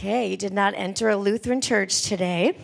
Okay, you did not enter a Lutheran church today.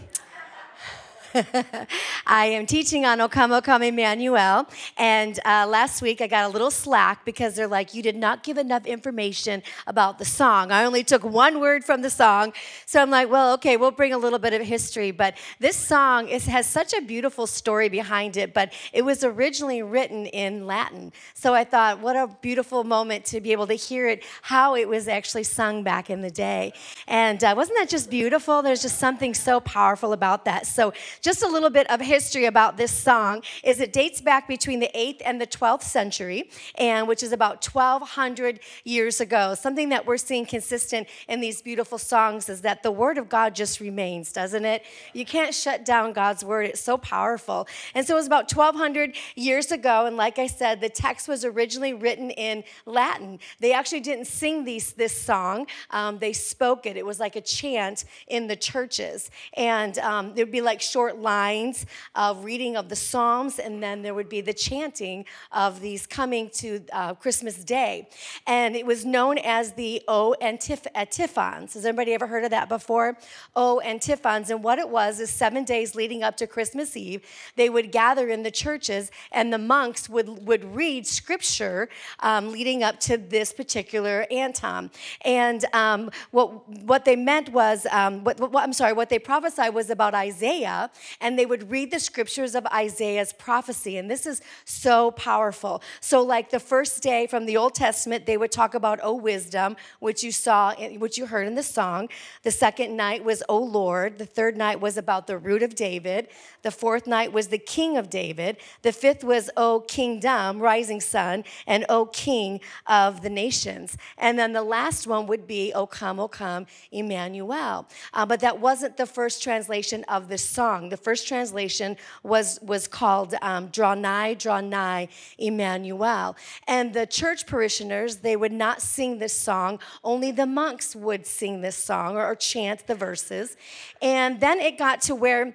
I am teaching on O Come, O Come Emmanuel. And uh, last week I got a little slack because they're like, you did not give enough information about the song. I only took one word from the song. So I'm like, well, okay, we'll bring a little bit of history. But this song is, has such a beautiful story behind it, but it was originally written in Latin. So I thought, what a beautiful moment to be able to hear it, how it was actually sung back in the day. And uh, wasn't that just beautiful? There's just something so powerful about that. So just a little bit of history about this song is it dates back between the 8th and the 12th century, and which is about 1200 years ago. Something that we're seeing consistent in these beautiful songs is that the word of God just remains, doesn't it? You can't shut down God's word. It's so powerful. And so it was about 1200 years ago, and like I said, the text was originally written in Latin. They actually didn't sing these, this song, um, they spoke it. It was like a chant in the churches. And um, there'd be like short lines of reading of the Psalms, and then there would be the chanting of these coming to uh, Christmas Day. And it was known as the O Antiphons. Has anybody ever heard of that before? O Antiphons. And what it was is seven days leading up to Christmas Eve, they would gather in the churches, and the monks would, would read scripture um, leading up to this particular antom. And um, what, what they meant was, um, what, what, I'm sorry, what they prophesied was about Isaiah and they would read the scriptures of Isaiah's prophecy. And this is so powerful. So, like the first day from the Old Testament, they would talk about, O wisdom, which you saw, which you heard in the song. The second night was, O Lord. The third night was about the root of David. The fourth night was the king of David. The fifth was, O kingdom, rising sun, and O king of the nations. And then the last one would be, O come, O come, Emmanuel. Uh, but that wasn't the first translation of the song. The first translation was, was called um, Draw Nigh, Draw Nigh, Emmanuel. And the church parishioners, they would not sing this song, only the monks would sing this song or, or chant the verses. And then it got to where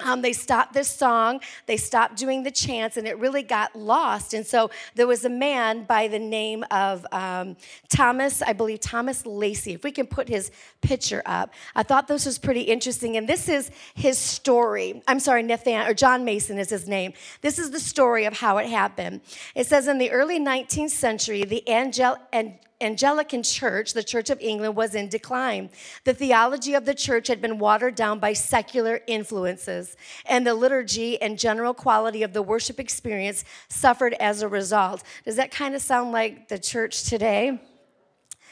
um, they stopped this song, they stopped doing the chants, and it really got lost. And so there was a man by the name of um, Thomas, I believe Thomas Lacey. If we can put his picture up, I thought this was pretty interesting. And this is his story. I'm sorry, Nathan, or John Mason is his name. This is the story of how it happened. It says in the early 19th century, the angel, and Anglican Church, the Church of England, was in decline. The theology of the church had been watered down by secular influences, and the liturgy and general quality of the worship experience suffered as a result. Does that kind of sound like the church today?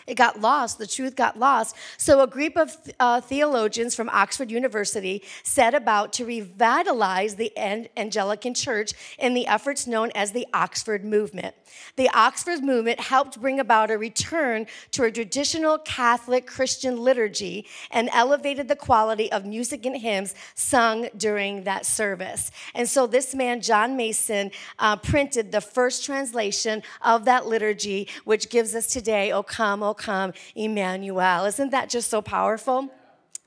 It got lost. The truth got lost. So a group of uh, theologians from Oxford University set about to revitalize the Anglican Church in the efforts known as the Oxford Movement. The Oxford Movement helped bring about a return to a traditional Catholic Christian liturgy and elevated the quality of music and hymns sung during that service. And so this man, John Mason, uh, printed the first translation of that liturgy, which gives us today, O come, O come, Emmanuel. Isn't that just so powerful?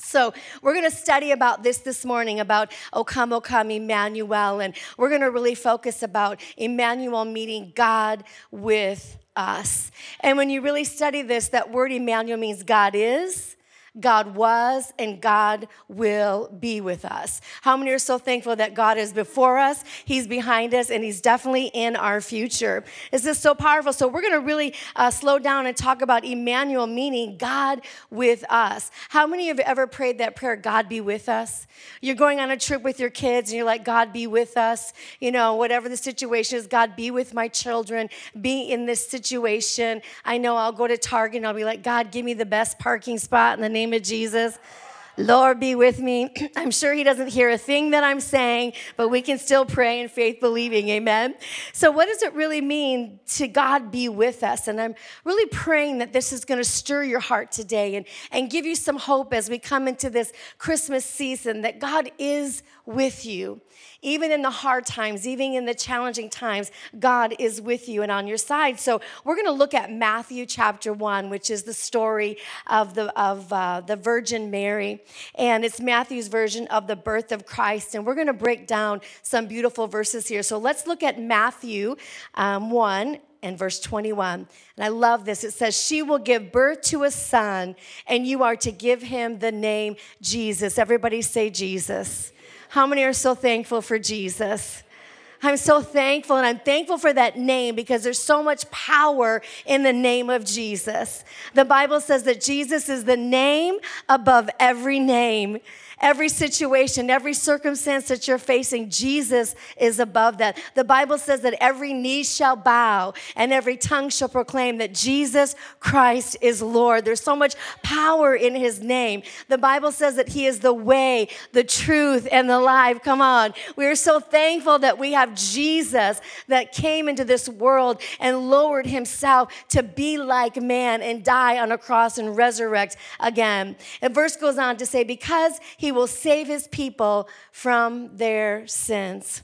So, we're going to study about this this morning about O come, O come, Emmanuel, and we're going to really focus about Emmanuel meeting God with us. And when you really study this, that word Emmanuel means God is, God was and God will be with us. How many are so thankful that God is before us, He's behind us, and He's definitely in our future? Is this is so powerful. So, we're going to really uh, slow down and talk about Emmanuel, meaning God with us. How many have ever prayed that prayer, God be with us? You're going on a trip with your kids, and you're like, God be with us. You know, whatever the situation is, God be with my children, be in this situation. I know I'll go to Target and I'll be like, God, give me the best parking spot in the name of Jesus. Lord be with me. I'm sure he doesn't hear a thing that I'm saying, but we can still pray in faith believing. Amen. So, what does it really mean to God be with us? And I'm really praying that this is going to stir your heart today and, and give you some hope as we come into this Christmas season that God is with you. Even in the hard times, even in the challenging times, God is with you and on your side. So we're going to look at Matthew chapter 1, which is the story of the, of, uh, the Virgin Mary. And it's Matthew's version of the birth of Christ. And we're going to break down some beautiful verses here. So let's look at Matthew um, 1 and verse 21. And I love this. It says, She will give birth to a son, and you are to give him the name Jesus. Everybody say Jesus. How many are so thankful for Jesus? I'm so thankful, and I'm thankful for that name because there's so much power in the name of Jesus. The Bible says that Jesus is the name above every name every situation, every circumstance that you're facing, Jesus is above that. The Bible says that every knee shall bow and every tongue shall proclaim that Jesus Christ is Lord. There's so much power in his name. The Bible says that he is the way, the truth, and the life. Come on. We are so thankful that we have Jesus that came into this world and lowered himself to be like man and die on a cross and resurrect again. And verse goes on to say, because he he will save his people from their sins.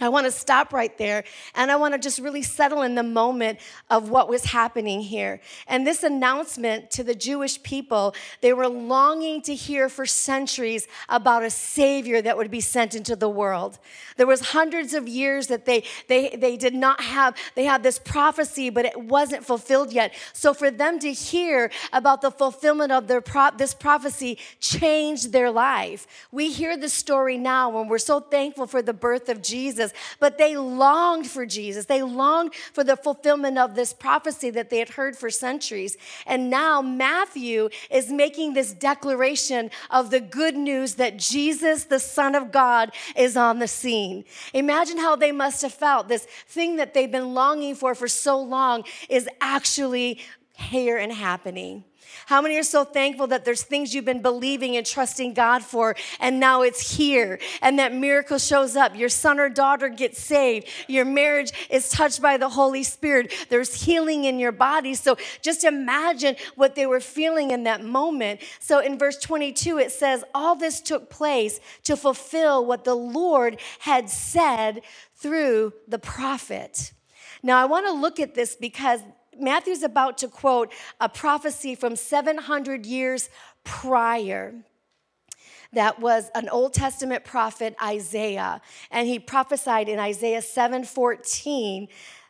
I want to stop right there and I want to just really settle in the moment of what was happening here. And this announcement to the Jewish people, they were longing to hear for centuries about a savior that would be sent into the world. There was hundreds of years that they they they did not have they had this prophecy but it wasn't fulfilled yet. So for them to hear about the fulfillment of their pro- this prophecy changed their life. We hear the story now and we're so thankful for the birth of Jesus Jesus, but they longed for Jesus. They longed for the fulfillment of this prophecy that they had heard for centuries. And now Matthew is making this declaration of the good news that Jesus, the Son of God, is on the scene. Imagine how they must have felt. This thing that they've been longing for for so long is actually here and happening. How many are so thankful that there's things you've been believing and trusting God for, and now it's here, and that miracle shows up? Your son or daughter gets saved, your marriage is touched by the Holy Spirit, there's healing in your body. So just imagine what they were feeling in that moment. So in verse 22, it says, All this took place to fulfill what the Lord had said through the prophet. Now, I want to look at this because Matthew's about to quote a prophecy from 700 years prior that was an Old Testament prophet Isaiah and he prophesied in Isaiah 7:14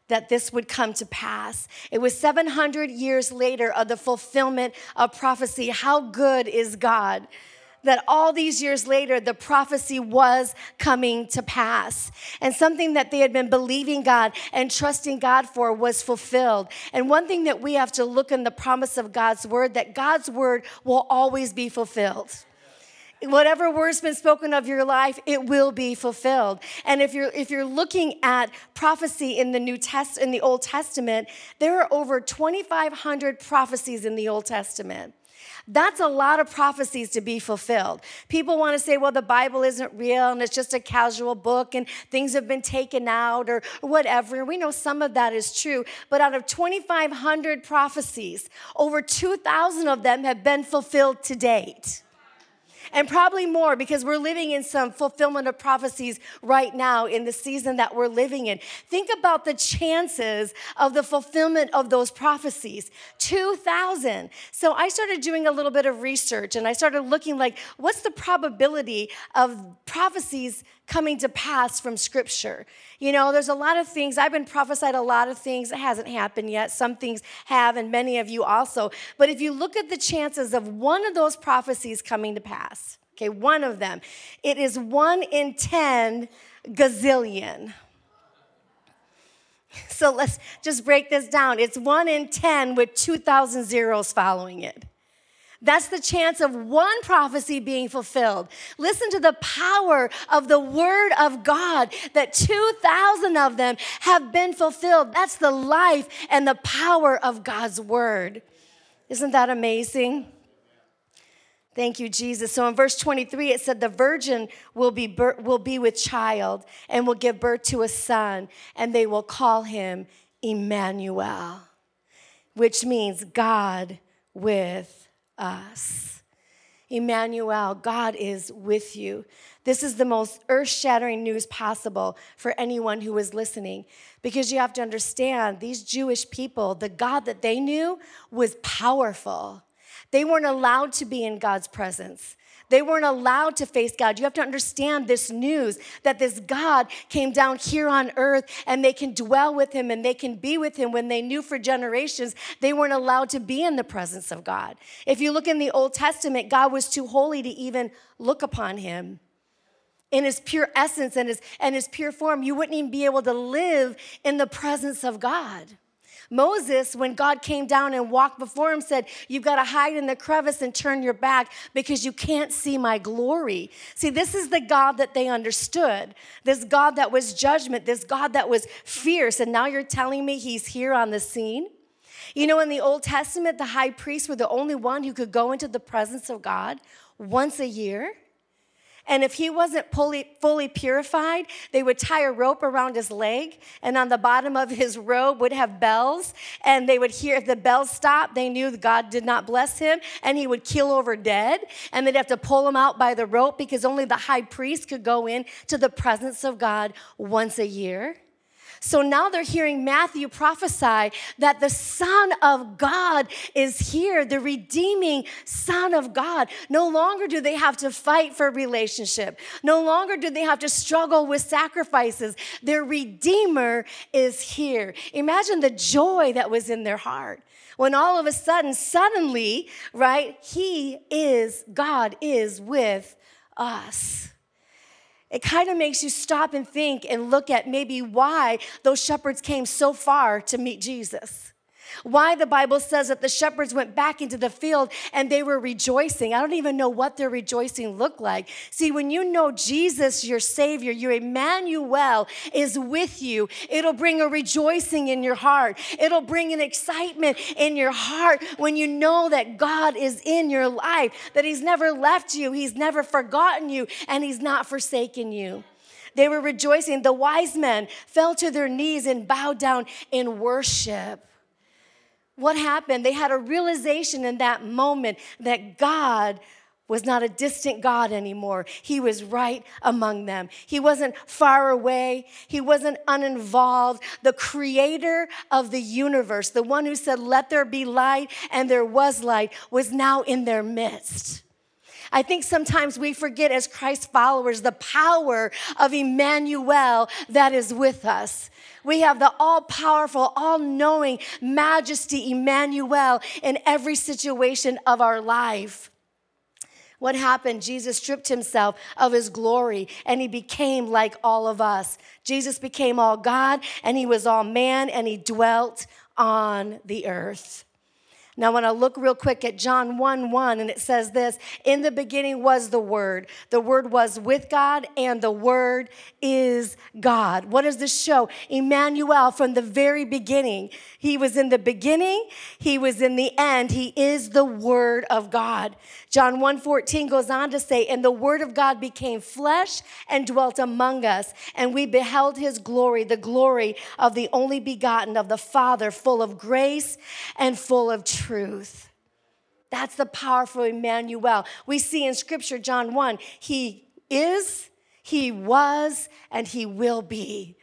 that this would come to pass. It was 700 years later of the fulfillment of prophecy. How good is God? That all these years later, the prophecy was coming to pass. And something that they had been believing God and trusting God for was fulfilled. And one thing that we have to look in the promise of God's word, that God's word will always be fulfilled whatever word's been spoken of your life it will be fulfilled and if you're if you're looking at prophecy in the new test in the old testament there are over 2500 prophecies in the old testament that's a lot of prophecies to be fulfilled. People want to say, well, the Bible isn't real and it's just a casual book and things have been taken out or whatever. We know some of that is true. But out of 2,500 prophecies, over 2,000 of them have been fulfilled to date and probably more because we're living in some fulfillment of prophecies right now in the season that we're living in. Think about the chances of the fulfillment of those prophecies 2,000. So I started doing a little bit of research and I started looking like, what's the probability of prophecies coming to pass from scripture. You know, there's a lot of things, I've been prophesied a lot of things that hasn't happened yet. Some things have, and many of you also. But if you look at the chances of one of those prophecies coming to pass, okay, one of them, it is one in 10 gazillion. So let's just break this down. It's one in 10 with 2,000 zeros following it. That's the chance of one prophecy being fulfilled. Listen to the power of the word of God that 2,000 of them have been fulfilled. That's the life and the power of God's word. Isn't that amazing? Thank you, Jesus. So in verse 23, it said, The virgin will be, will be with child and will give birth to a son, and they will call him Emmanuel, which means God with us. Emmanuel, God is with you. This is the most earth shattering news possible for anyone who is listening because you have to understand these Jewish people, the God that they knew was powerful. They weren't allowed to be in God's presence. They weren't allowed to face God. You have to understand this news that this God came down here on earth and they can dwell with him and they can be with him when they knew for generations they weren't allowed to be in the presence of God. If you look in the Old Testament, God was too holy to even look upon him. In his pure essence and his, and his pure form, you wouldn't even be able to live in the presence of God. Moses, when God came down and walked before him, said, You've got to hide in the crevice and turn your back because you can't see my glory. See, this is the God that they understood. This God that was judgment, this God that was fierce. And now you're telling me he's here on the scene? You know, in the Old Testament, the high priests were the only one who could go into the presence of God once a year. And if he wasn't fully, fully purified, they would tie a rope around his leg, and on the bottom of his robe would have bells. And they would hear, if the bells stopped, they knew God did not bless him, and he would keel over dead. And they'd have to pull him out by the rope because only the high priest could go in to the presence of God once a year. So now they're hearing Matthew prophesy that the Son of God is here, the redeeming Son of God. No longer do they have to fight for relationship, no longer do they have to struggle with sacrifices. Their Redeemer is here. Imagine the joy that was in their heart when all of a sudden, suddenly, right, He is, God is with us it kind of makes you stop and think and look at maybe why those shepherds came so far to meet Jesus. Why the Bible says that the shepherds went back into the field and they were rejoicing. I don't even know what their rejoicing looked like. See, when you know Jesus, your Savior, your Emmanuel, is with you, it'll bring a rejoicing in your heart. It'll bring an excitement in your heart when you know that God is in your life, that He's never left you, He's never forgotten you, and He's not forsaken you. They were rejoicing. The wise men fell to their knees and bowed down in worship what happened? They had a realization in that moment that God was not a distant God anymore. He was right among them. He wasn't far away. He wasn't uninvolved. The creator of the universe, the one who said, Let there be light, and there was light, was now in their midst. I think sometimes we forget as Christ followers the power of Emmanuel that is with us. We have the all powerful, all knowing majesty, Emmanuel, in every situation of our life. What happened? Jesus stripped himself of his glory and he became like all of us. Jesus became all God and he was all man and he dwelt on the earth. Now, I want to look real quick at John 1 1, and it says this In the beginning was the Word. The Word was with God, and the Word is God. What does this show? Emmanuel from the very beginning. He was in the beginning, He was in the end. He is the Word of God. John 1 14 goes on to say, And the Word of God became flesh and dwelt among us, and we beheld His glory, the glory of the only begotten of the Father, full of grace and full of truth truth. That's the powerful Emmanuel. We see in Scripture, John 1, He is, He was, and He will be.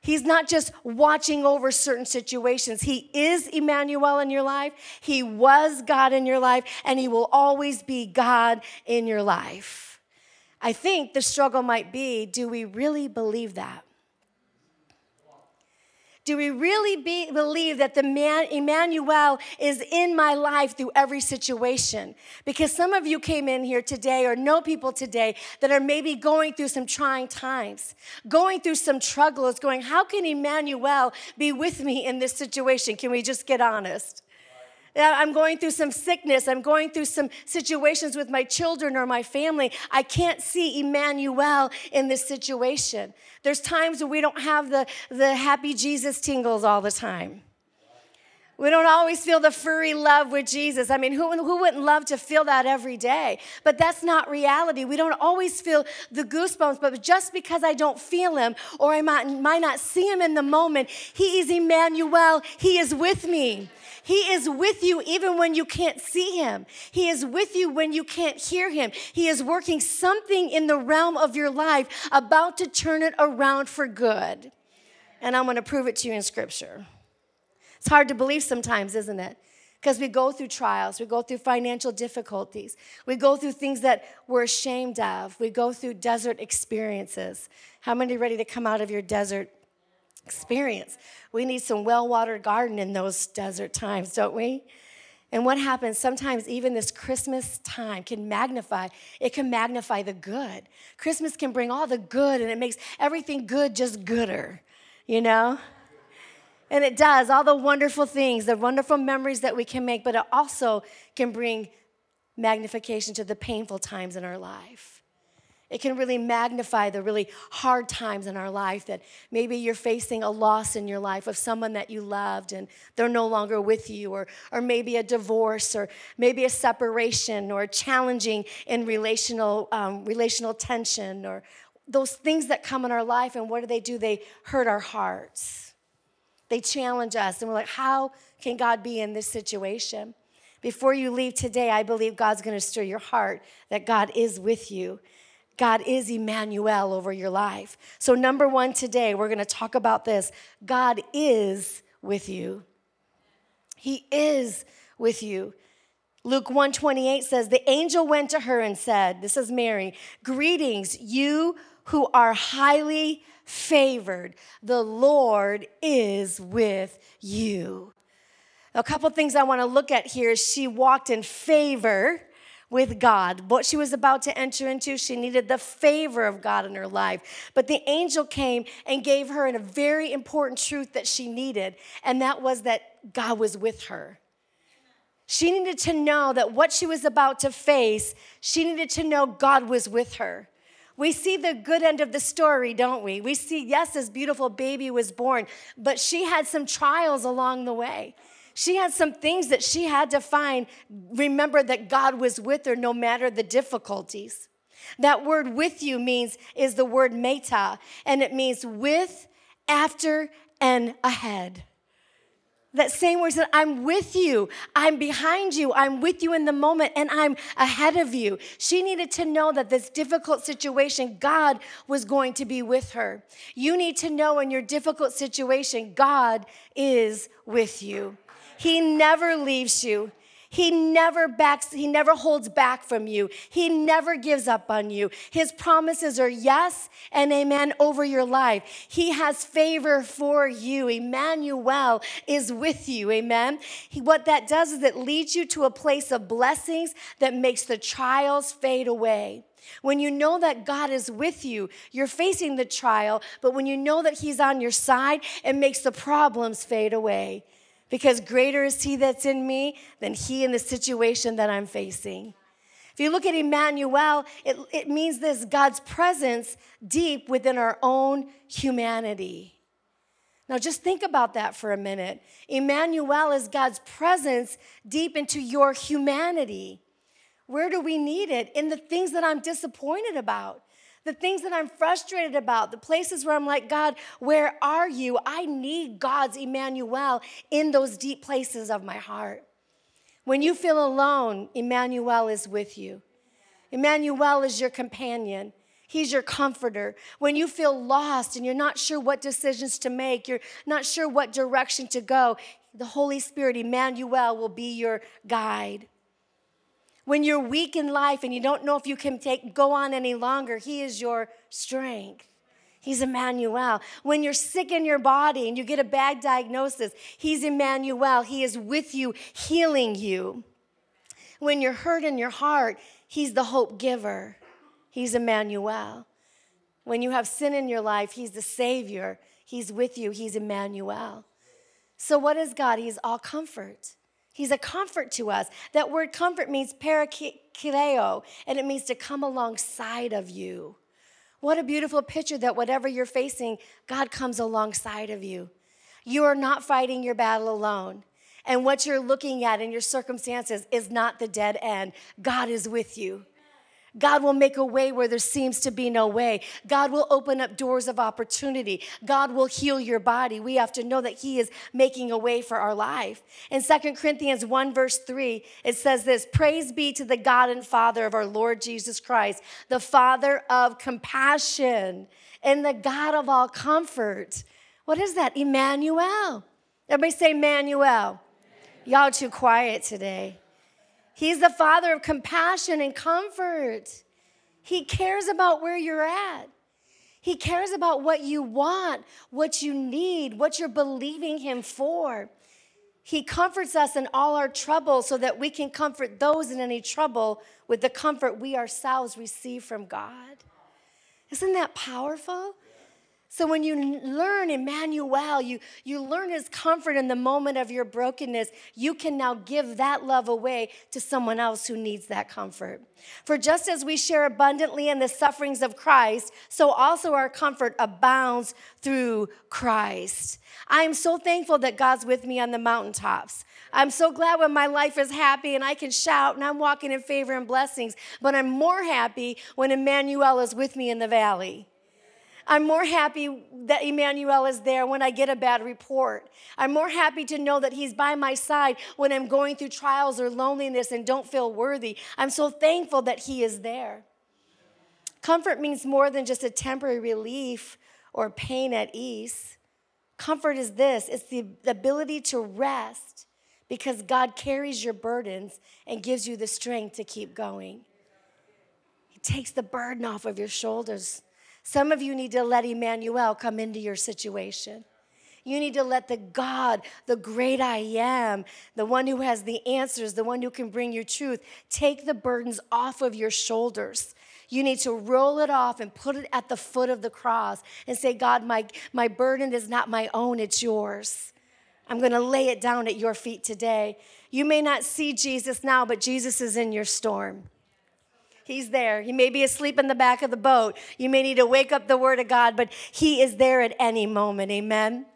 He's not just watching over certain situations. He is Emmanuel in your life. He was God in your life, and He will always be God in your life. I think the struggle might be do we really believe that? Do we really be, believe that the man Emmanuel is in my life through every situation? Because some of you came in here today or know people today that are maybe going through some trying times, going through some struggles, going, How can Emmanuel be with me in this situation? Can we just get honest? I'm going through some sickness. I'm going through some situations with my children or my family. I can't see Emmanuel in this situation. There's times when we don't have the, the happy Jesus tingles all the time. We don't always feel the furry love with Jesus. I mean, who, who wouldn't love to feel that every day? But that's not reality. We don't always feel the goosebumps, but just because I don't feel him or I might, might not see him in the moment, he is Emmanuel. He is with me. He is with you even when you can't see him. He is with you when you can't hear him. He is working something in the realm of your life about to turn it around for good. And I'm going to prove it to you in scripture. It's hard to believe sometimes, isn't it? because we go through trials, we go through financial difficulties, we go through things that we're ashamed of, we go through desert experiences. How many are ready to come out of your desert experience? We need some well watered garden in those desert times, don't we? And what happens sometimes, even this Christmas time can magnify, it can magnify the good. Christmas can bring all the good and it makes everything good just gooder, you know? And it does, all the wonderful things, the wonderful memories that we can make, but it also can bring magnification to the painful times in our life. It can really magnify the really hard times in our life that maybe you're facing a loss in your life of someone that you loved and they're no longer with you, or, or maybe a divorce, or maybe a separation, or challenging in relational, um, relational tension, or those things that come in our life. And what do they do? They hurt our hearts. They challenge us, and we're like, how can God be in this situation? Before you leave today, I believe God's gonna stir your heart that God is with you. God is Emmanuel over your life. So, number one today, we're gonna talk about this God is with you. He is with you. Luke 128 says, The angel went to her and said, This is Mary, greetings, you who are highly favored. The Lord is with you. A couple things I want to look at here is she walked in favor with God. What she was about to enter into, she needed the favor of God in her life. But the angel came and gave her a very important truth that she needed, and that was that God was with her. She needed to know that what she was about to face, she needed to know God was with her. We see the good end of the story, don't we? We see, yes, this beautiful baby was born, but she had some trials along the way. She had some things that she had to find. Remember that God was with her no matter the difficulties. That word with you means, is the word meta, and it means with, after, and ahead. That same word said, I'm with you. I'm behind you. I'm with you in the moment and I'm ahead of you. She needed to know that this difficult situation, God was going to be with her. You need to know in your difficult situation, God is with you. He never leaves you. He never backs, he never holds back from you. He never gives up on you. His promises are yes and amen over your life. He has favor for you. Emmanuel is with you. Amen. He, what that does is it leads you to a place of blessings that makes the trials fade away. When you know that God is with you, you're facing the trial, but when you know that He's on your side, it makes the problems fade away because greater is he that's in me than he in the situation that I'm facing. If you look at Emmanuel, it, it means this God's presence deep within our own humanity. Now, just think about that for a minute. Emmanuel is God's presence deep into your humanity. Where do we need it? In the things that I'm disappointed about, the things that I'm frustrated about, the places where I'm like, God, where are you? I need God's Emmanuel in those deep places of my heart. When you feel alone, Emmanuel is with you. Emmanuel is your companion. He's your comforter. When you feel lost and you're not sure what decisions to make, you're not sure what direction to go, the Holy Spirit, Emmanuel, will be your guide. When you're weak in life and you don't know if you can take, go on any longer, He is your strength. He's Emmanuel. When you're sick in your body and you get a bad diagnosis, He's Emmanuel. He is with you, healing you. When you're hurt in your heart, He's the hope giver. He's Emmanuel. When you have sin in your life, He's the Savior. He's with you. He's Emmanuel. So, what is God? He's all comfort. He's a comfort to us. That word comfort means parakaleo, and it means to come alongside of you. What a beautiful picture that whatever you're facing, God comes alongside of you. You are not fighting your battle alone. And what you're looking at in your circumstances is not the dead end. God is with you. God will make a way where there seems to be no way. God will open up doors of opportunity. God will heal your body. We have to know that He is making a way for our life. In Second Corinthians 1, verse 3, it says this Praise be to the God and Father of our Lord Jesus Christ, the Father of compassion and the God of all comfort. What is that? Emmanuel. Everybody say Emmanuel. Y'all too quiet today. He's the Father of compassion and comfort. He cares about where you're at. He cares about what you want, what you need, what you're believing Him for. He comforts us in all our trouble so that we can comfort those in any trouble with the comfort we ourselves receive from God. Isn't that powerful? So when you learn Emmanuel, you, you learn his comfort in the moment of your brokenness, you can now give that love away to someone else who needs that comfort. For just as we share abundantly in the sufferings of Christ, so also our comfort abounds through Christ. I am so thankful that God's with me on the mountaintops. I'm so glad when my life is happy and I can shout and I'm walking in favor and blessings, but I'm more happy when Emmanuel is with me in the valley. I'm more happy that Emmanuel is there when I get a bad report. I'm more happy to know that he's by my side when I'm going through trials or loneliness and don't feel worthy. I'm so thankful that he is there. Comfort means more than just a temporary relief or pain at ease. Comfort is this it's the ability to rest because God carries your burdens and gives you the strength to keep going. He takes the burden off of your shoulders. Some of you need to let Emmanuel come into your situation. You need to let the God, the great I am, the one who has the answers, the one who can bring you truth, take the burdens off of your shoulders. You need to roll it off and put it at the foot of the cross and say, God, my, my burden is not my own, it's yours. I'm going to lay it down at your feet today. You may not see Jesus now, but Jesus is in your storm. He's there. He may be asleep in the back of the boat. You may need to wake up the word of God, but He is there at any moment. Amen.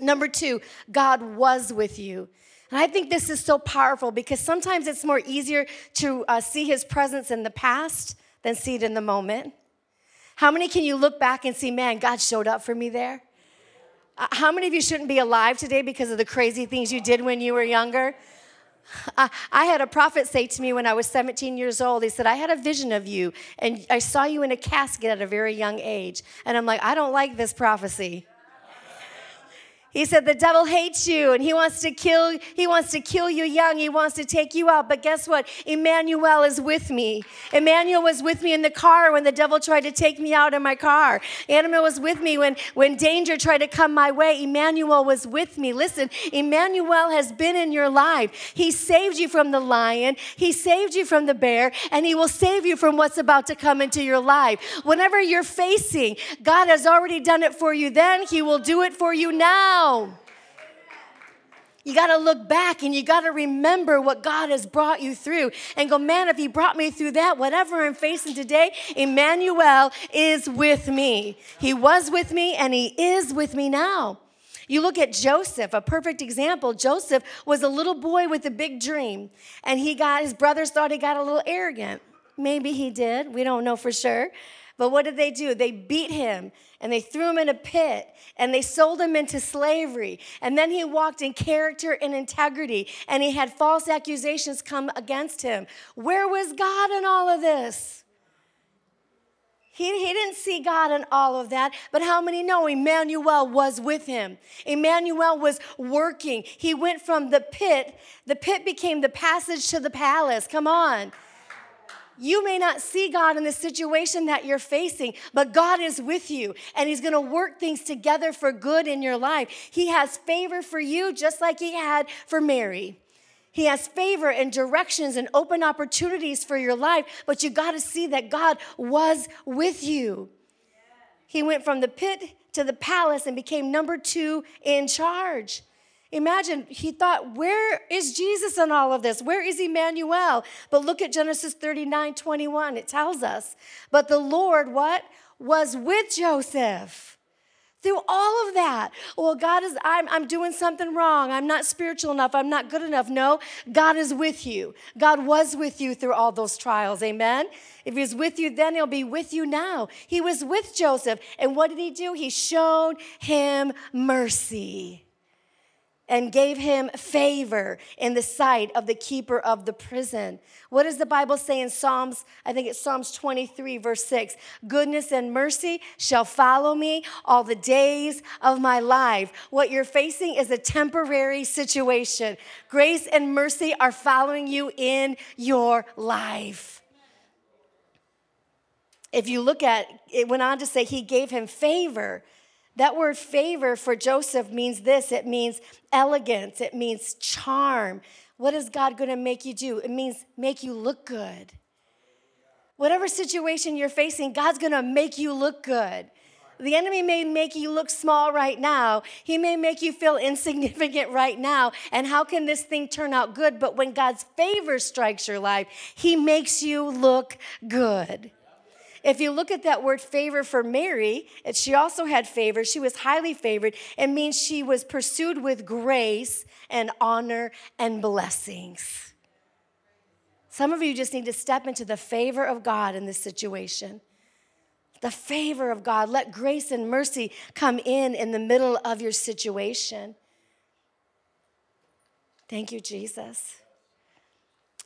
Number two, God was with you. And I think this is so powerful because sometimes it's more easier to uh, see His presence in the past than see it in the moment. How many can you look back and see, man, God showed up for me there? Uh, how many of you shouldn't be alive today because of the crazy things you did when you were younger? I, I, had a prophet say to me when I was 17 years old, he said, I had a vision of you, and I saw you in a casket at a very young age. And I'm like, I don't like this prophecy. He said the devil hates you and he wants to kill he wants to kill you young. He wants to take you out. But guess what? Emmanuel is with me. Emmanuel was with me in the car when the devil tried to take me out in my car. Emmanuel was with me when when danger tried to come my way. Emmanuel was with me. Listen, Emmanuel has been in your life. He saved you from the lion. He saved you from the bear and he will save you from what's about to come into your life. Whenever you're facing, God has already done it for you then. He will do it for you now. You got to look back and you got to remember what God has brought you through and go, man, if He brought me through that, whatever I'm facing today, Emmanuel is with me. He was with me and He is with me now. You look at Joseph, a perfect example. Joseph was a little boy with a big dream, and he got, his brothers thought he got a little arrogant. Maybe he did. We don't know for sure. But what did they do? They beat him and they threw him in a pit and they sold him into slavery. And then he walked in character and integrity and he had false accusations come against him. Where was God in all of this? He, he didn't see God in all of that, but how many know Emmanuel was with him? Emmanuel was working. He went from the pit, the pit became the passage to the palace. Come on. You may not see God in the situation that you're facing, but God is with you and He's gonna work things together for good in your life. He has favor for you just like He had for Mary. He has favor and directions and open opportunities for your life, but you gotta see that God was with you. He went from the pit to the palace and became number two in charge. Imagine, he thought, where is Jesus in all of this? Where is Emmanuel? But look at Genesis 39 21. It tells us, but the Lord, what? Was with Joseph through all of that. Well, God is, I'm, I'm doing something wrong. I'm not spiritual enough. I'm not good enough. No, God is with you. God was with you through all those trials. Amen. If He's with you then, He'll be with you now. He was with Joseph. And what did He do? He showed him mercy. And gave him favor in the sight of the keeper of the prison. What does the Bible say in Psalms? I think it's Psalms 23, verse 6. Goodness and mercy shall follow me all the days of my life. What you're facing is a temporary situation. Grace and mercy are following you in your life. If you look at it, went on to say he gave him favor. That word favor for Joseph means this it means elegance, it means charm. What is God going to make you do? It means make you look good. Whatever situation you're facing, God's going to make you look good. The enemy may make you look small right now. He may make you feel insignificant right now. And how can this thing turn out good? But when God's favor strikes your life, He makes you look good. If you look at that word favor for Mary, she also had favor. She was highly favored. It means she was pursued with grace and honor and blessings. Some of you just need to step into the favor of God in this situation. The favor of God. Let grace and mercy come in in the middle of your situation. Thank you, Jesus.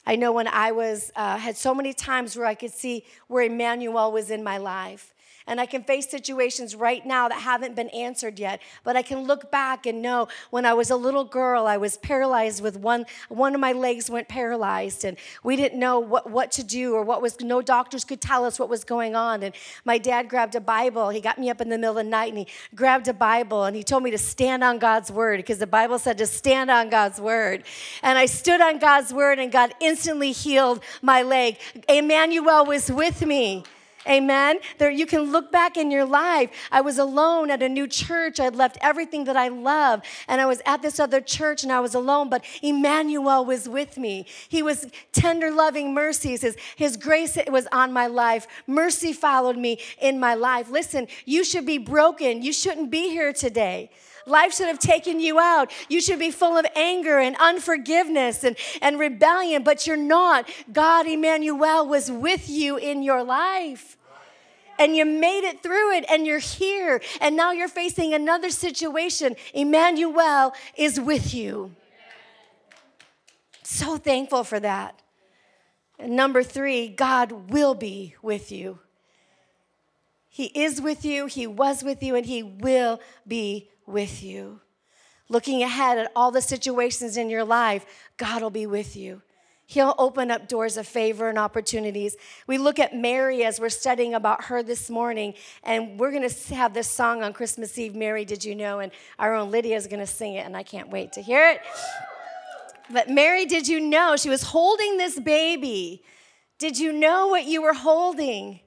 I know when I was, uh, had so many times where I could see where Emmanuel was in my life. And I can face situations right now that haven't been answered yet. But I can look back and know when I was a little girl, I was paralyzed with one, one of my legs went paralyzed. And we didn't know what, what to do or what was, no doctors could tell us what was going on. And my dad grabbed a Bible. He got me up in the middle of the night and he grabbed a Bible and he told me to stand on God's word because the Bible said to stand on God's word. And I stood on God's word and God instantly healed my leg. Emmanuel was with me. Amen. There you can look back in your life. I was alone at a new church. I'd left everything that I love and I was at this other church and I was alone, but Emmanuel was with me. He was tender loving mercies. His, his grace was on my life. Mercy followed me in my life. Listen, you should be broken. You shouldn't be here today. Life should have taken you out. You should be full of anger and unforgiveness and, and rebellion, but you're not. God, Emmanuel, was with you in your life and you made it through it and you're here and now you're facing another situation. Emmanuel is with you. So thankful for that. And number three, God will be with you. He is with you, He was with you, and He will be with you. Looking ahead at all the situations in your life, God will be with you. He'll open up doors of favor and opportunities. We look at Mary as we're studying about her this morning, and we're going to have this song on Christmas Eve, Mary, Did You Know? And our own Lydia is going to sing it, and I can't wait to hear it. But Mary, did you know? She was holding this baby. Did you know what you were holding?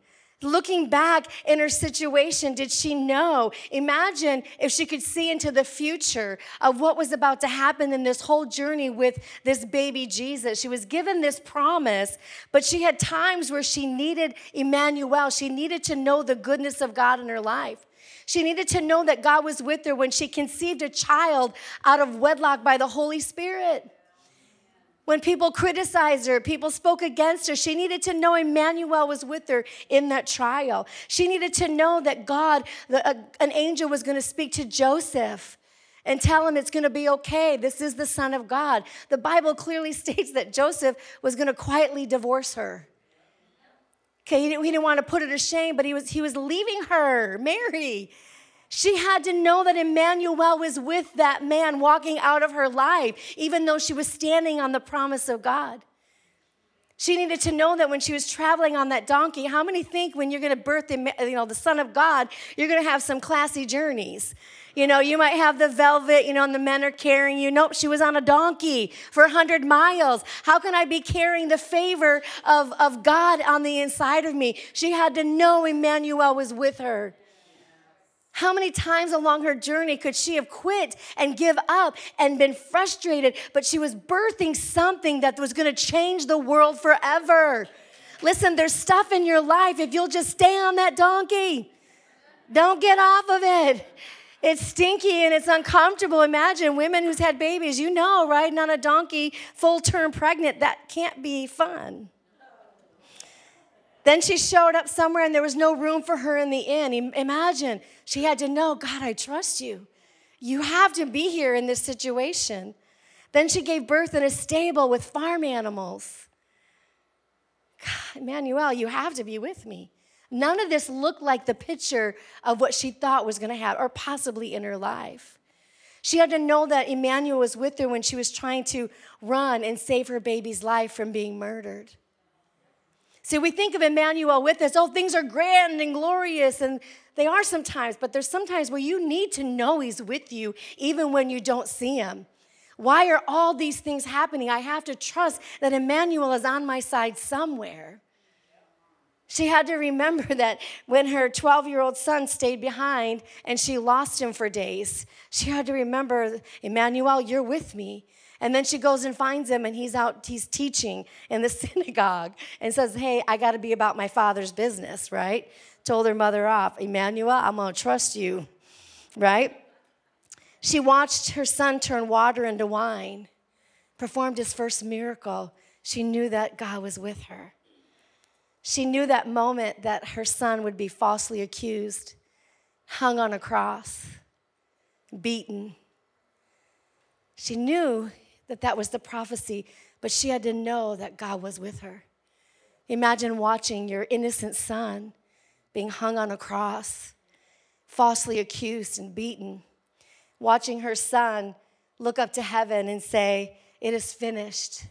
Looking back in her situation, did she know? Imagine if she could see into the future of what was about to happen in this whole journey with this baby Jesus. She was given this promise, but she had times where she needed Emmanuel. She needed to know the goodness of God in her life. She needed to know that God was with her when she conceived a child out of wedlock by the Holy Spirit. When people criticized her, people spoke against her, she needed to know Emmanuel was with her in that trial. She needed to know that God, the, uh, an angel was going to speak to Joseph and tell him it's going to be okay. This is the Son of God. The Bible clearly states that Joseph was going to quietly divorce her. Okay, he didn't, he didn't want to put her to shame, but he was, he was leaving her, Mary. She had to know that Emmanuel was with that man walking out of her life, even though she was standing on the promise of God. She needed to know that when she was traveling on that donkey, how many think when you're going to birth the, you know, the Son of God, you're going to have some classy journeys? You know, you might have the velvet, you know, and the men are carrying you. Nope, she was on a donkey for 100 miles. How can I be carrying the favor of, of God on the inside of me? She had to know Emmanuel was with her. How many times along her journey could she have quit and give up and been frustrated, but she was birthing something that was going to change the world forever? Listen, there's stuff in your life if you'll just stay on that donkey. Don't get off of it. It's stinky and it's uncomfortable. Imagine women who's had babies, you know, riding on a donkey full term pregnant, that can't be fun. Then she showed up somewhere and there was no room for her in the inn. Imagine she had to know, God, I trust you. You have to be here in this situation. Then she gave birth in a stable with farm animals. God, Emmanuel, you have to be with me. None of this looked like the picture of what she thought was going to happen, or possibly in her life. She had to know that Emmanuel was with her when she was trying to run and save her baby's life from being murdered. See, we think of Emmanuel with us, oh, things are grand and glorious, and they are sometimes, but there's sometimes where you need to know He's with you even when you don't see Him. Why are all these things happening? I have to trust that Emmanuel is on my side somewhere. She had to remember that when her 12 year old son stayed behind and she lost him for days, she had to remember, Emmanuel, you're with me. And then she goes and finds him, and he's out, he's teaching in the synagogue and says, Hey, I got to be about my father's business, right? Told her mother off, Emmanuel, I'm going to trust you, right? She watched her son turn water into wine, performed his first miracle. She knew that God was with her. She knew that moment that her son would be falsely accused, hung on a cross, beaten. She knew that that was the prophecy, but she had to know that God was with her. Imagine watching your innocent son being hung on a cross, falsely accused and beaten, watching her son look up to heaven and say, It is finished.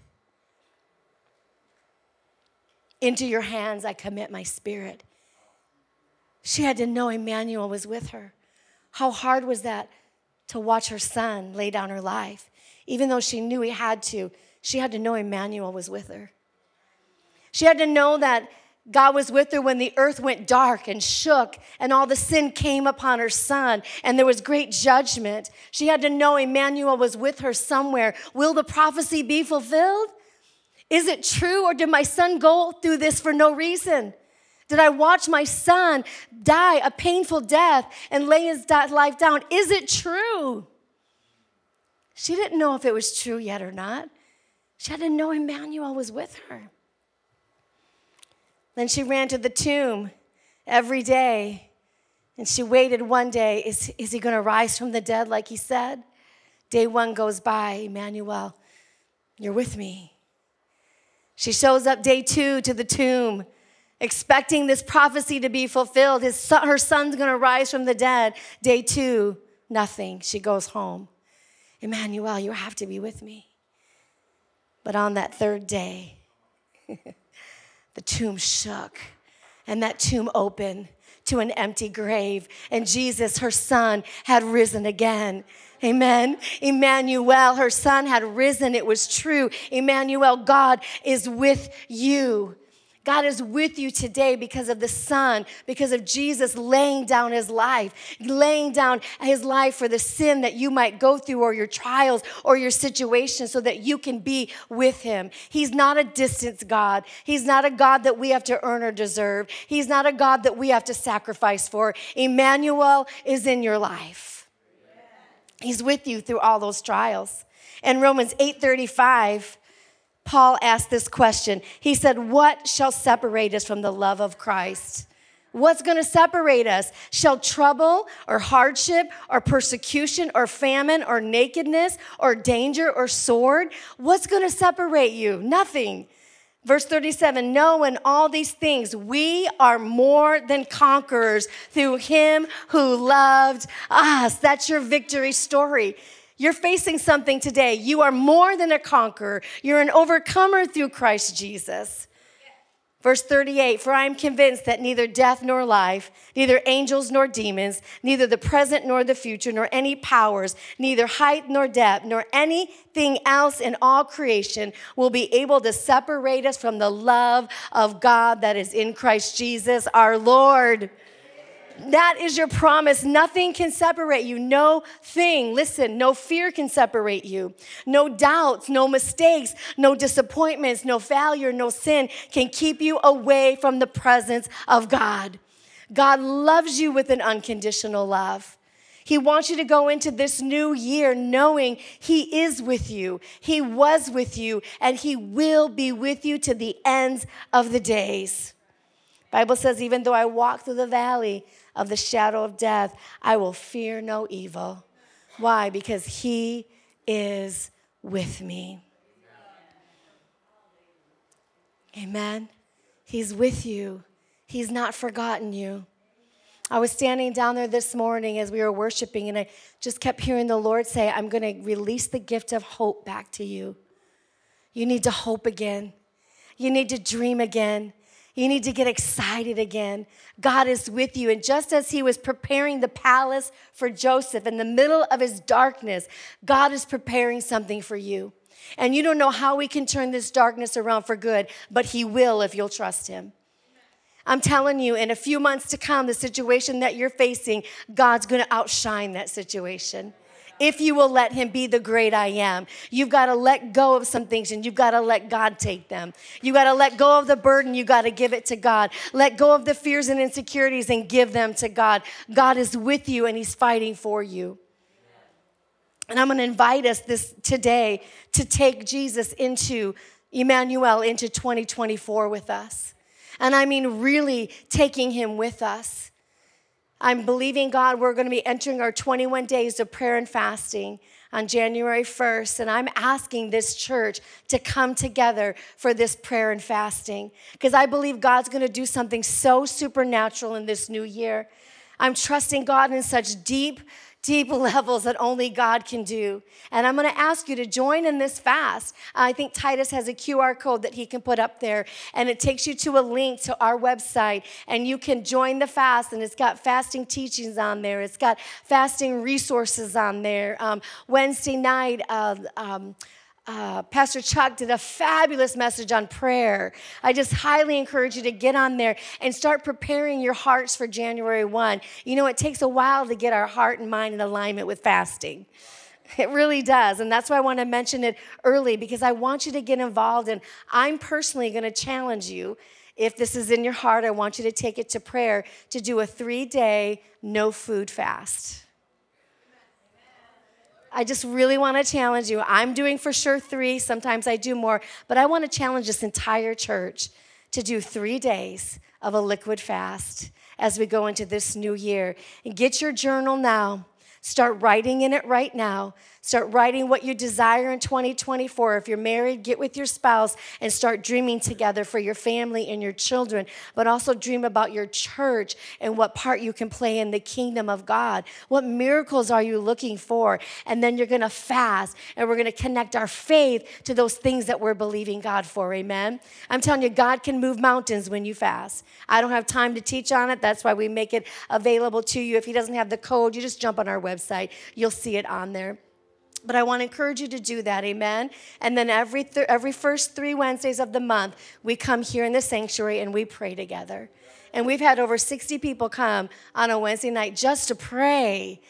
Into your hands I commit my spirit. She had to know Emmanuel was with her. How hard was that to watch her son lay down her life? Even though she knew he had to, she had to know Emmanuel was with her. She had to know that God was with her when the earth went dark and shook and all the sin came upon her son and there was great judgment. She had to know Emmanuel was with her somewhere. Will the prophecy be fulfilled? Is it true, or did my son go through this for no reason? Did I watch my son die a painful death and lay his life down? Is it true? She didn't know if it was true yet or not. She had to know Emmanuel was with her. Then she ran to the tomb every day and she waited one day. Is, is he going to rise from the dead like he said? Day one goes by, Emmanuel, you're with me. She shows up day two to the tomb, expecting this prophecy to be fulfilled. His son, her son's gonna rise from the dead. Day two, nothing. She goes home. Emmanuel, you have to be with me. But on that third day, the tomb shook and that tomb opened to an empty grave. And Jesus, her son, had risen again. Amen. Emmanuel, her son had risen. It was true. Emmanuel, God is with you. God is with you today because of the Son, because of Jesus laying down his life, laying down his life for the sin that you might go through, or your trials, or your situation, so that you can be with him. He's not a distance God. He's not a God that we have to earn or deserve. He's not a God that we have to sacrifice for. Emmanuel is in your life. He's with you through all those trials. In Romans 8:35, Paul asked this question. He said, "What shall separate us from the love of Christ?" What's going to separate us? Shall trouble or hardship or persecution or famine or nakedness or danger or sword? What's going to separate you? Nothing. Verse 37 No, in all these things, we are more than conquerors through him who loved us. That's your victory story. You're facing something today. You are more than a conqueror, you're an overcomer through Christ Jesus. Verse 38 For I am convinced that neither death nor life, neither angels nor demons, neither the present nor the future, nor any powers, neither height nor depth, nor anything else in all creation will be able to separate us from the love of God that is in Christ Jesus our Lord. That is your promise. Nothing can separate you. No thing. Listen, no fear can separate you. No doubts, no mistakes, no disappointments, no failure, no sin can keep you away from the presence of God. God loves you with an unconditional love. He wants you to go into this new year knowing He is with you, He was with you, and He will be with you to the ends of the days. Bible says, even though I walk through the valley of the shadow of death, I will fear no evil. Why? Because He is with me. Amen. He's with you, He's not forgotten you. I was standing down there this morning as we were worshiping, and I just kept hearing the Lord say, I'm going to release the gift of hope back to you. You need to hope again. You need to dream again. You need to get excited again. God is with you. And just as He was preparing the palace for Joseph in the middle of his darkness, God is preparing something for you. And you don't know how we can turn this darkness around for good, but He will if you'll trust Him. I'm telling you, in a few months to come, the situation that you're facing, God's gonna outshine that situation. If you will let Him be the great I am, you've gotta let go of some things and you've gotta let God take them. You've gotta let go of the burden, you've gotta give it to God. Let go of the fears and insecurities and give them to God. God is with you and He's fighting for you. And I'm going to invite us this today to take Jesus into Emmanuel into 2024 with us. And I mean really taking him with us. I'm believing God we're going to be entering our 21 days of prayer and fasting on January 1st. And I'm asking this church to come together for this prayer and fasting because I believe God's going to do something so supernatural in this new year. I'm trusting God in such deep, deep levels that only God can do. And I'm going to ask you to join in this fast. I think Titus has a QR code that he can put up there, and it takes you to a link to our website, and you can join the fast. And it's got fasting teachings on there, it's got fasting resources on there. Um, Wednesday night, uh, um, uh, Pastor Chuck did a fabulous message on prayer. I just highly encourage you to get on there and start preparing your hearts for January 1. You know, it takes a while to get our heart and mind in alignment with fasting. It really does. And that's why I want to mention it early because I want you to get involved. And I'm personally going to challenge you. If this is in your heart, I want you to take it to prayer to do a three day no food fast. I just really want to challenge you. I'm doing for sure three, sometimes I do more, but I want to challenge this entire church to do three days of a liquid fast as we go into this new year. And get your journal now. Start writing in it right now. Start writing what you desire in 2024. If you're married, get with your spouse and start dreaming together for your family and your children, but also dream about your church and what part you can play in the kingdom of God. What miracles are you looking for? And then you're going to fast and we're going to connect our faith to those things that we're believing God for. Amen. I'm telling you, God can move mountains when you fast. I don't have time to teach on it. That's why we make it available to you. If He doesn't have the code, you just jump on our website, you'll see it on there. But I want to encourage you to do that, amen? And then every, th- every first three Wednesdays of the month, we come here in the sanctuary and we pray together. And we've had over 60 people come on a Wednesday night just to pray.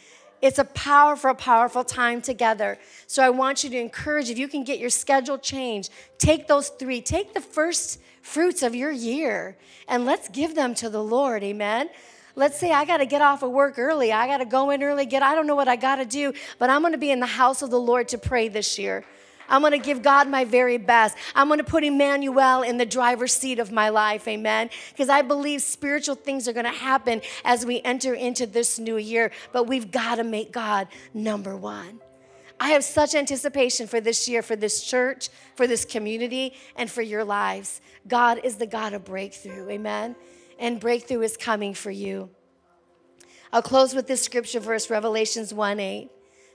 It's a powerful, powerful time together. So I want you to encourage, if you can get your schedule changed, take those three, take the first fruits of your year, and let's give them to the Lord, amen? Let's say I got to get off of work early. I got to go in early, get, I don't know what I got to do, but I'm going to be in the house of the Lord to pray this year. I'm going to give God my very best. I'm going to put Emmanuel in the driver's seat of my life, amen? Because I believe spiritual things are going to happen as we enter into this new year, but we've got to make God number one. I have such anticipation for this year, for this church, for this community, and for your lives. God is the God of breakthrough, amen? And breakthrough is coming for you. I'll close with this scripture verse, Revelations 1 8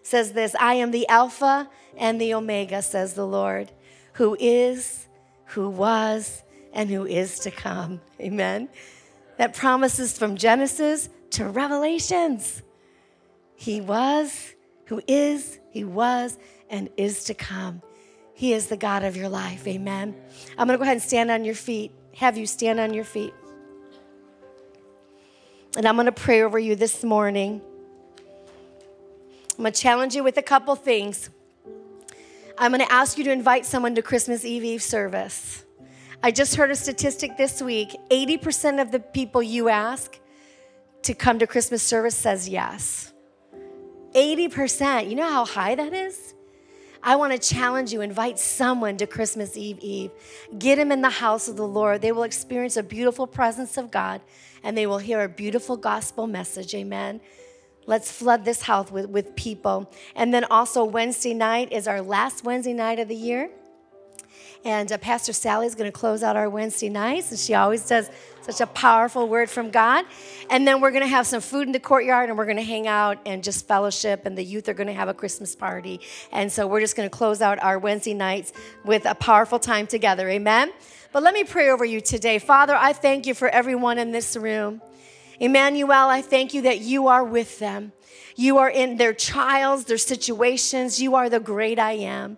says this I am the Alpha and the Omega, says the Lord, who is, who was, and who is to come. Amen. That promises from Genesis to Revelations. He was, who is, he was, and is to come. He is the God of your life. Amen. I'm going to go ahead and stand on your feet. Have you stand on your feet. And I'm going to pray over you this morning. I'm going to challenge you with a couple things. I'm going to ask you to invite someone to Christmas Eve Eve service. I just heard a statistic this week 80% of the people you ask to come to Christmas service says yes. 80%. You know how high that is? I want to challenge you invite someone to Christmas Eve Eve. Get them in the house of the Lord. They will experience a beautiful presence of God and they will hear a beautiful gospel message. Amen. Let's flood this house with, with people. And then also, Wednesday night is our last Wednesday night of the year. And uh, Pastor Sally is going to close out our Wednesday nights, and she always does such a powerful word from God. And then we're going to have some food in the courtyard, and we're going to hang out and just fellowship. And the youth are going to have a Christmas party. And so we're just going to close out our Wednesday nights with a powerful time together. Amen. But let me pray over you today. Father, I thank you for everyone in this room. Emmanuel, I thank you that you are with them. You are in their trials, their situations. You are the great I am.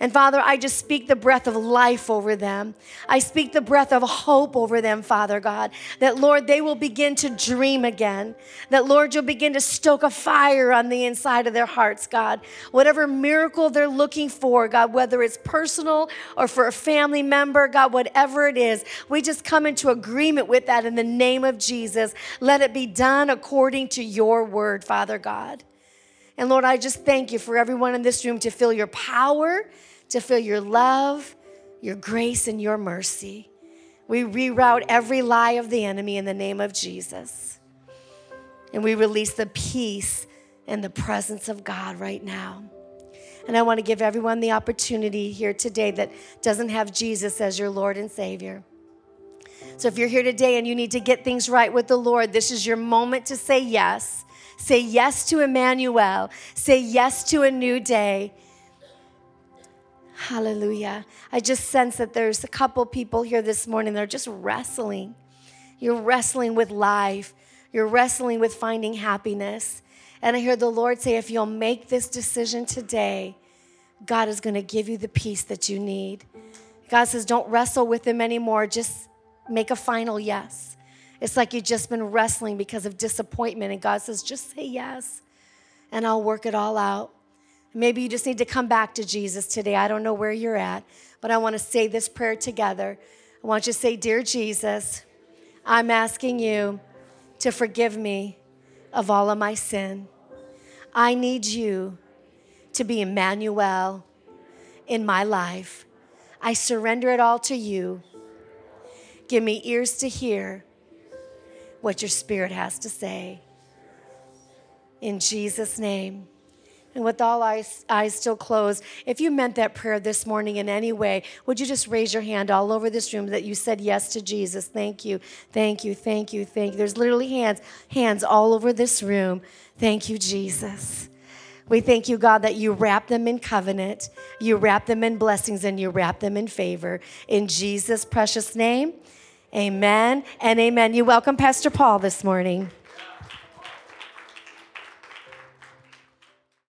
And Father, I just speak the breath of life over them. I speak the breath of hope over them, Father God, that Lord, they will begin to dream again. That Lord, you'll begin to stoke a fire on the inside of their hearts, God. Whatever miracle they're looking for, God, whether it's personal or for a family member, God, whatever it is, we just come into agreement with that in the name of Jesus. Let it be done according to your word, Father God. And Lord, I just thank you for everyone in this room to feel your power, to feel your love, your grace, and your mercy. We reroute every lie of the enemy in the name of Jesus. And we release the peace and the presence of God right now. And I want to give everyone the opportunity here today that doesn't have Jesus as your Lord and Savior. So if you're here today and you need to get things right with the Lord, this is your moment to say yes. Say yes to Emmanuel. Say yes to a new day. Hallelujah. I just sense that there's a couple people here this morning that are just wrestling. You're wrestling with life, you're wrestling with finding happiness. And I hear the Lord say, if you'll make this decision today, God is going to give you the peace that you need. God says, don't wrestle with Him anymore. Just make a final yes. It's like you've just been wrestling because of disappointment, and God says, just say yes, and I'll work it all out. Maybe you just need to come back to Jesus today. I don't know where you're at, but I want to say this prayer together. I want you to say, Dear Jesus, I'm asking you to forgive me of all of my sin. I need you to be Emmanuel in my life. I surrender it all to you. Give me ears to hear what your spirit has to say. In Jesus' name. And with all eyes, eyes still closed, if you meant that prayer this morning in any way, would you just raise your hand all over this room that you said yes to Jesus? Thank you, thank you, thank you, thank you. There's literally hands, hands all over this room. Thank you, Jesus. We thank you, God, that you wrap them in covenant, you wrap them in blessings, and you wrap them in favor. In Jesus' precious name. Amen and amen. You welcome Pastor Paul this morning.